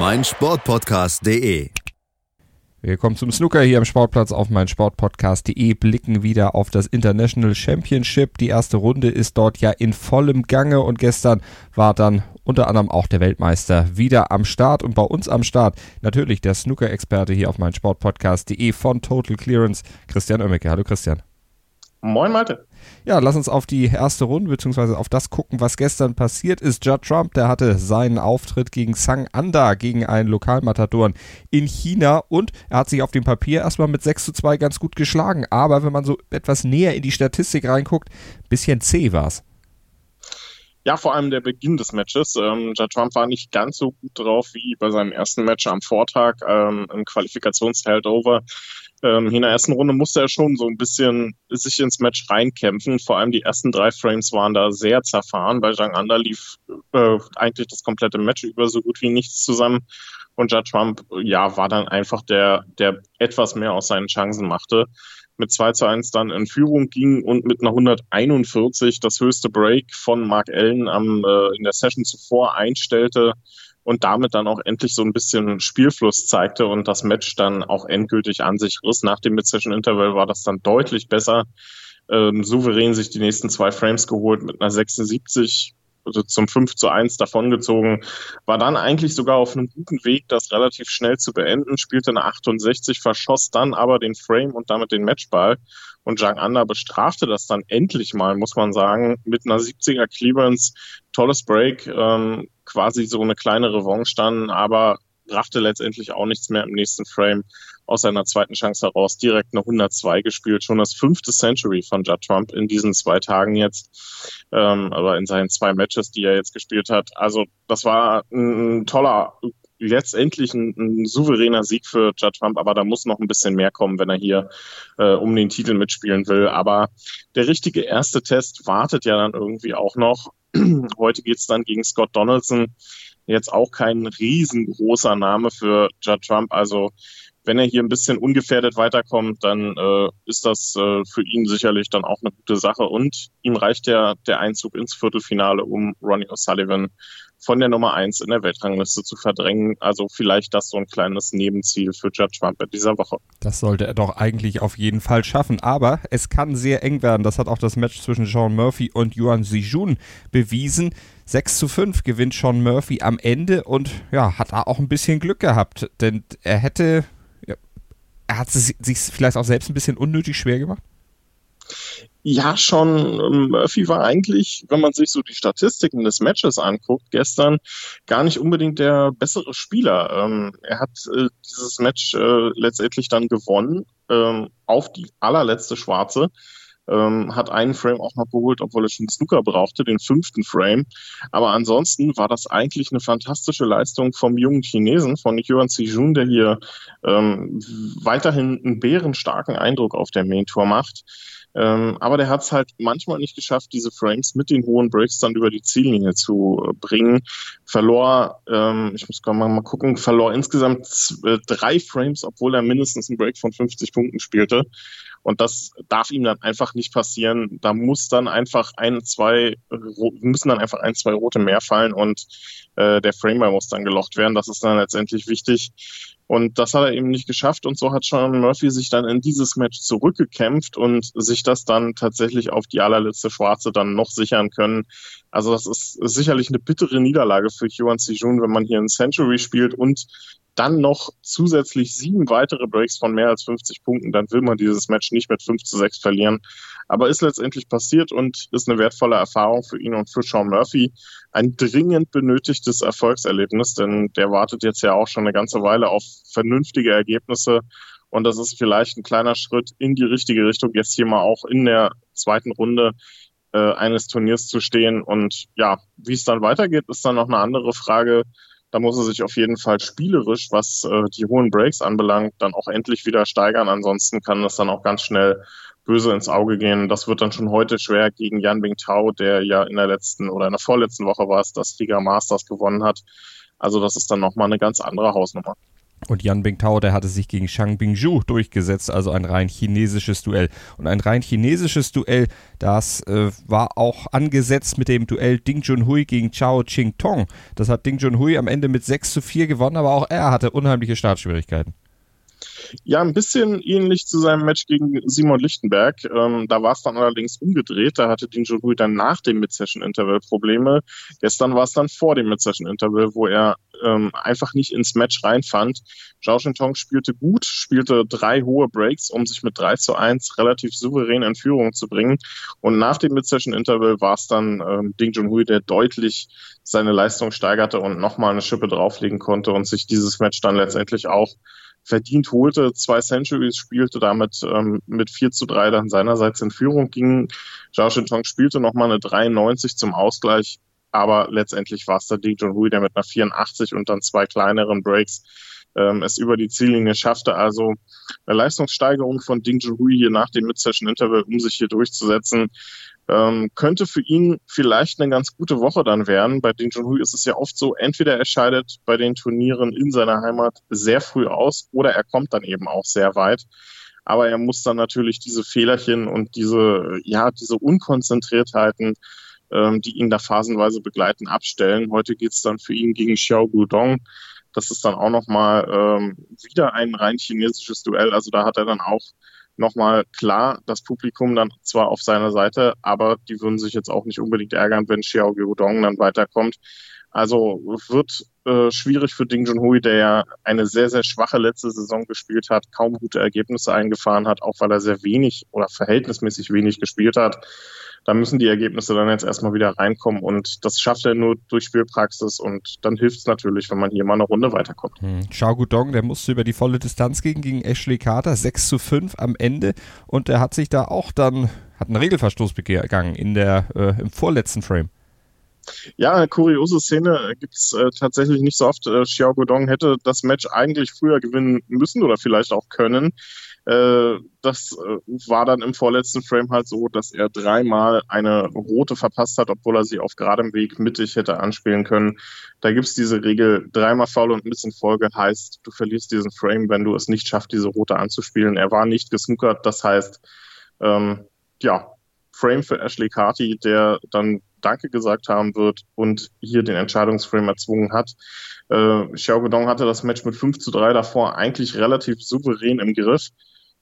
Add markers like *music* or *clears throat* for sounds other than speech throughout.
meinsportpodcast.de. Wir kommen zum Snooker hier am Sportplatz auf meinsportpodcast.de, blicken wieder auf das International Championship. Die erste Runde ist dort ja in vollem Gange und gestern war dann unter anderem auch der Weltmeister wieder am Start und bei uns am Start natürlich der Snooker-Experte hier auf meinsportpodcast.de von Total Clearance, Christian Oemmeke. Hallo Christian. Moin Malte. Ja, lass uns auf die erste Runde beziehungsweise auf das gucken, was gestern passiert ist. Judd Trump, der hatte seinen Auftritt gegen Sang Anda, gegen einen Lokalmatadoren in China und er hat sich auf dem Papier erstmal mit 6 zu 2 ganz gut geschlagen. Aber wenn man so etwas näher in die Statistik reinguckt, bisschen zäh war's. Ja, vor allem der Beginn des Matches. Ähm, Judd Trump war nicht ganz so gut drauf wie bei seinem ersten Match am Vortag ähm, im Qualifikationsheldover ähm, in der ersten Runde musste er schon so ein bisschen sich ins Match reinkämpfen. Vor allem die ersten drei Frames waren da sehr zerfahren. Bei Zhang Anda lief äh, eigentlich das komplette Match über so gut wie nichts zusammen. Und Judd Trump, ja, war dann einfach der, der etwas mehr aus seinen Chancen machte. Mit 2 zu 1 dann in Führung ging und mit einer 141 das höchste Break von Mark Allen am, äh, in der Session zuvor einstellte und damit dann auch endlich so ein bisschen Spielfluss zeigte und das Match dann auch endgültig an sich riss. Nach dem Mid-Session-Interval war das dann deutlich besser. Ähm, souverän sich die nächsten zwei Frames geholt mit einer 76 also zum 5 zu 1 davongezogen, war dann eigentlich sogar auf einem guten Weg, das relativ schnell zu beenden, spielte eine 68, verschoss dann aber den Frame und damit den Matchball. Und Zhang Anda bestrafte das dann endlich mal, muss man sagen, mit einer 70er Clearance. Tolles Break, ähm, quasi so eine kleine Revanche dann, aber brachte letztendlich auch nichts mehr im nächsten Frame aus seiner zweiten Chance heraus direkt eine 102 gespielt. Schon das fünfte Century von Judd Trump in diesen zwei Tagen jetzt, ähm, aber in seinen zwei Matches, die er jetzt gespielt hat. Also das war ein toller, letztendlich ein, ein souveräner Sieg für Judd Trump, aber da muss noch ein bisschen mehr kommen, wenn er hier äh, um den Titel mitspielen will. Aber der richtige erste Test wartet ja dann irgendwie auch noch. *clears throat* Heute geht's dann gegen Scott Donaldson. Jetzt auch kein riesengroßer Name für Judd Trump. Also wenn er hier ein bisschen ungefährdet weiterkommt, dann äh, ist das äh, für ihn sicherlich dann auch eine gute Sache. Und ihm reicht ja der Einzug ins Viertelfinale, um Ronnie O'Sullivan von der Nummer eins in der Weltrangliste zu verdrängen. Also vielleicht das so ein kleines Nebenziel für Judge Trump in dieser Woche. Das sollte er doch eigentlich auf jeden Fall schaffen. Aber es kann sehr eng werden. Das hat auch das Match zwischen Sean Murphy und Yuan Zijun bewiesen. 6 zu 5 gewinnt Sean Murphy am Ende und ja, hat da auch ein bisschen Glück gehabt, denn er hätte, er hat es sich vielleicht auch selbst ein bisschen unnötig schwer gemacht. Ja, schon. Murphy war eigentlich, wenn man sich so die Statistiken des Matches anguckt, gestern gar nicht unbedingt der bessere Spieler. Ähm, er hat äh, dieses Match äh, letztendlich dann gewonnen ähm, auf die allerletzte Schwarze. Ähm, hat einen Frame auch noch geholt, obwohl er schon Snooker brauchte, den fünften Frame. Aber ansonsten war das eigentlich eine fantastische Leistung vom jungen Chinesen, von Yuan Zijun, der hier ähm, weiterhin einen bärenstarken Eindruck auf der Main Tour macht. Ähm, aber der hat es halt manchmal nicht geschafft, diese Frames mit den hohen Breaks dann über die Ziellinie zu äh, bringen. Verlor, ähm, ich muss mal, mal gucken, verlor insgesamt äh, drei Frames, obwohl er mindestens einen Break von 50 Punkten spielte. Und das darf ihm dann einfach nicht passieren. Da muss dann einfach ein, zwei, müssen dann einfach ein, zwei rote mehr fallen und äh, der Framer muss dann gelocht werden. Das ist dann letztendlich wichtig. Und das hat er eben nicht geschafft. Und so hat Sean Murphy sich dann in dieses Match zurückgekämpft und sich das dann tatsächlich auf die allerletzte Schwarze dann noch sichern können. Also das ist sicherlich eine bittere Niederlage für Yuan Sijun, wenn man hier ein Century spielt und dann noch zusätzlich sieben weitere Breaks von mehr als 50 Punkten, dann will man dieses Match nicht mit 5 zu 6 verlieren. Aber ist letztendlich passiert und ist eine wertvolle Erfahrung für ihn und für Sean Murphy. Ein dringend benötigtes Erfolgserlebnis, denn der wartet jetzt ja auch schon eine ganze Weile auf vernünftige Ergebnisse. Und das ist vielleicht ein kleiner Schritt in die richtige Richtung, jetzt hier mal auch in der zweiten Runde äh, eines Turniers zu stehen. Und ja, wie es dann weitergeht, ist dann noch eine andere Frage da muss er sich auf jeden Fall spielerisch, was äh, die hohen Breaks anbelangt, dann auch endlich wieder steigern. Ansonsten kann das dann auch ganz schnell böse ins Auge gehen. Das wird dann schon heute schwer gegen Yan Bingtao, der ja in der letzten oder in der vorletzten Woche war es, das Liga Masters gewonnen hat. Also das ist dann nochmal eine ganz andere Hausnummer. Und Yan Bingtao, der hatte sich gegen Shang Bingzhu durchgesetzt, also ein rein chinesisches Duell. Und ein rein chinesisches Duell, das äh, war auch angesetzt mit dem Duell Ding Junhui gegen Chao Ching Tong. Das hat Ding Junhui am Ende mit 6 zu 4 gewonnen, aber auch er hatte unheimliche Startschwierigkeiten. Ja, ein bisschen ähnlich zu seinem Match gegen Simon Lichtenberg. Ähm, da war es dann allerdings umgedreht. Da hatte Ding Junhui dann nach dem Mid-Session-Interval Probleme. Gestern war es dann vor dem Mid-Session-Interval, wo er ähm, einfach nicht ins Match reinfand. Zhao Shintong spielte gut, spielte drei hohe Breaks, um sich mit 3 zu 1 relativ souverän in Führung zu bringen. Und nach dem Mid-Session-Interval war es dann ähm, Ding Junhui, der deutlich seine Leistung steigerte und nochmal eine Schippe drauflegen konnte und sich dieses Match dann letztendlich auch verdient holte, zwei Centuries spielte, damit ähm, mit 4 zu 3 dann seinerseits in Führung ging. Zhao Shintong spielte nochmal eine 93 zum Ausgleich, aber letztendlich war es der Ding Junhui, der mit einer 84 und dann zwei kleineren Breaks ähm, es über die Ziellinie schaffte. Also eine Leistungssteigerung von Ding Junhui hier nach dem Mid-Session-Interval, um sich hier durchzusetzen. Ähm, könnte für ihn vielleicht eine ganz gute Woche dann werden. Bei Ding Junhui ist es ja oft so, entweder er scheidet bei den Turnieren in seiner Heimat sehr früh aus oder er kommt dann eben auch sehr weit. Aber er muss dann natürlich diese Fehlerchen und diese, ja, diese Unkonzentriertheiten, ähm, die ihn da phasenweise begleiten, abstellen. Heute geht's dann für ihn gegen Xiao Gudong. Das ist dann auch nochmal ähm, wieder ein rein chinesisches Duell. Also da hat er dann auch nochmal klar das Publikum dann zwar auf seiner Seite, aber die würden sich jetzt auch nicht unbedingt ärgern, wenn Xiao Gyudong dann weiterkommt. Also wird äh, schwierig für Ding Junhui, der ja eine sehr, sehr schwache letzte Saison gespielt hat, kaum gute Ergebnisse eingefahren hat, auch weil er sehr wenig oder verhältnismäßig wenig gespielt hat. Da müssen die Ergebnisse dann jetzt erstmal wieder reinkommen und das schafft er nur durch Spielpraxis und dann hilft es natürlich, wenn man hier mal eine Runde weiterkommt. Hm. Xiao Gudong, der musste über die volle Distanz gehen gegen Ashley Carter, 6 zu 5 am Ende und der hat sich da auch dann, hat einen Regelverstoß begangen in der, äh, im vorletzten Frame. Ja, eine kuriose Szene gibt es äh, tatsächlich nicht so oft. Äh, Xiao Gudong hätte das Match eigentlich früher gewinnen müssen oder vielleicht auch können. Äh, das äh, war dann im vorletzten Frame halt so, dass er dreimal eine rote verpasst hat, obwohl er sie auf geradem Weg mittig hätte anspielen können. Da gibt's diese Regel, dreimal Foul und ein bisschen Folge heißt, du verlierst diesen Frame, wenn du es nicht schaffst, diese rote anzuspielen. Er war nicht gesnookert, das heißt, ähm, ja, Frame für Ashley Carty, der dann Danke gesagt haben wird und hier den Entscheidungsframe erzwungen hat. Äh, Xiao Guodong hatte das Match mit 5 zu 3 davor eigentlich relativ souverän im Griff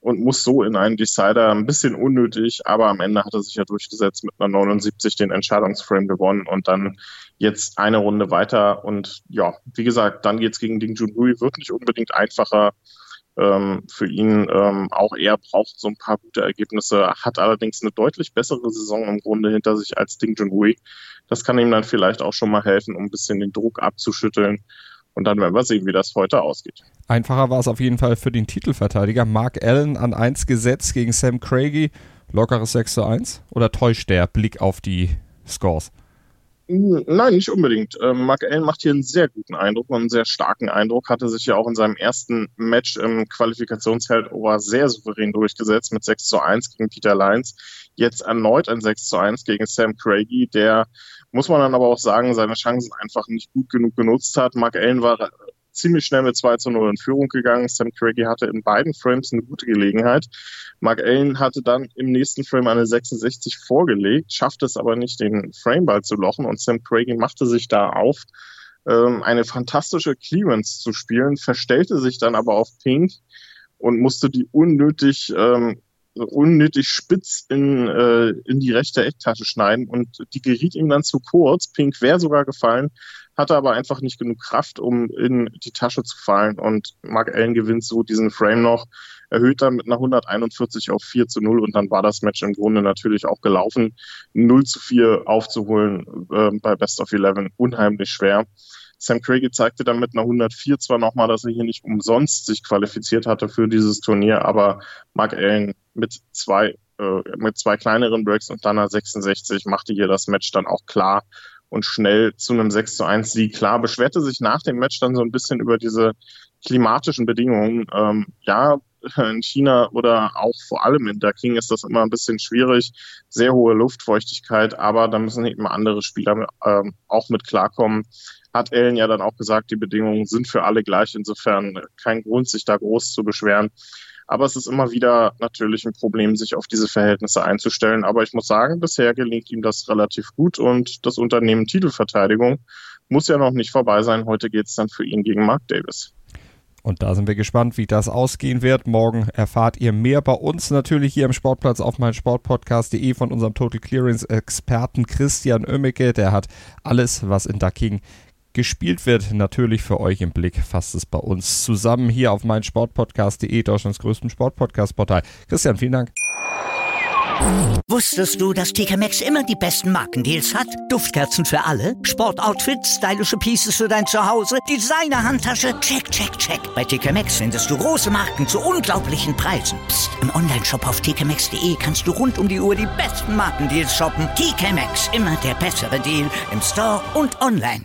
und muss so in einen Decider ein bisschen unnötig, aber am Ende hat er sich ja durchgesetzt mit einer 79 den Entscheidungsframe gewonnen und dann jetzt eine Runde weiter. Und ja, wie gesagt, dann geht's gegen Ding Junhui, wird nicht unbedingt einfacher ähm, für ihn. Ähm, auch er braucht so ein paar gute Ergebnisse, hat allerdings eine deutlich bessere Saison im Grunde hinter sich als Ding Junhui. Das kann ihm dann vielleicht auch schon mal helfen, um ein bisschen den Druck abzuschütteln und dann werden wir sehen, wie das heute ausgeht. Einfacher war es auf jeden Fall für den Titelverteidiger. Mark Allen an 1 gesetzt gegen Sam Craigie. Lockeres 6 zu 1? Oder täuscht der Blick auf die Scores? Nein, nicht unbedingt. Ähm, Mark Allen macht hier einen sehr guten Eindruck und einen sehr starken Eindruck. Hatte sich ja auch in seinem ersten Match im Qualifikationsheldover sehr souverän durchgesetzt mit 6 zu 1 gegen Peter Lyons. Jetzt erneut ein 6 zu 1 gegen Sam Craigie, der, muss man dann aber auch sagen, seine Chancen einfach nicht gut genug genutzt hat. Mark Allen war ziemlich schnell mit 2 zu 0 in Führung gegangen. Sam Craigie hatte in beiden Frames eine gute Gelegenheit. Mark Allen hatte dann im nächsten Frame eine 66 vorgelegt, schaffte es aber nicht, den Frameball zu lochen und Sam Craigie machte sich da auf, ähm, eine fantastische Clearance zu spielen, verstellte sich dann aber auf Pink und musste die unnötig ähm, unnötig spitz in, äh, in die rechte Ecktasche schneiden und die geriet ihm dann zu kurz. Pink wäre sogar gefallen, hatte aber einfach nicht genug Kraft, um in die Tasche zu fallen und Mark Allen gewinnt so diesen Frame noch, erhöht dann mit einer 141 auf 4 zu 0 und dann war das Match im Grunde natürlich auch gelaufen. 0 zu 4 aufzuholen äh, bei Best of 11 unheimlich schwer. Sam Craigie zeigte dann mit einer 104 zwar nochmal, dass er hier nicht umsonst sich qualifiziert hatte für dieses Turnier, aber Mark Allen mit zwei, äh, mit zwei kleineren Breaks und dann einer 66 machte hier das Match dann auch klar und schnell zu einem 6 zu 1 Sieg. Klar, beschwerte sich nach dem Match dann so ein bisschen über diese klimatischen Bedingungen. Ähm, ja, *laughs* in China oder auch vor allem in Daking ist das immer ein bisschen schwierig. Sehr hohe Luftfeuchtigkeit, aber da müssen eben andere Spieler ähm, auch mit klarkommen. Hat Ellen ja dann auch gesagt, die Bedingungen sind für alle gleich. Insofern kein Grund, sich da groß zu beschweren. Aber es ist immer wieder natürlich ein Problem, sich auf diese Verhältnisse einzustellen. Aber ich muss sagen, bisher gelingt ihm das relativ gut und das Unternehmen Titelverteidigung muss ja noch nicht vorbei sein. Heute geht es dann für ihn gegen Mark Davis. Und da sind wir gespannt, wie das ausgehen wird. Morgen erfahrt ihr mehr bei uns natürlich hier im Sportplatz auf meinsportpodcast.de von unserem Total Clearance Experten Christian Oemmeke. Der hat alles, was in Ducking gespielt wird, natürlich für euch im Blick. Fasst es bei uns zusammen hier auf meinsportpodcast.de, Deutschlands größten Sportpodcast-Portal. Christian, vielen Dank. Wusstest du, dass TK Maxx immer die besten Markendeals hat? Duftkerzen für alle, Sportoutfits, stylische Pieces für dein Zuhause, Designer-Handtasche, check, check, check. Bei TK Maxx findest du große Marken zu unglaublichen Preisen. Psst. im Onlineshop auf tkmaxx.de kannst du rund um die Uhr die besten Markendeals shoppen. TK Maxx, immer der bessere Deal im Store und online.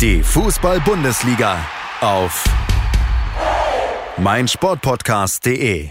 Die Fußball-Bundesliga auf meinsportpodcast.de.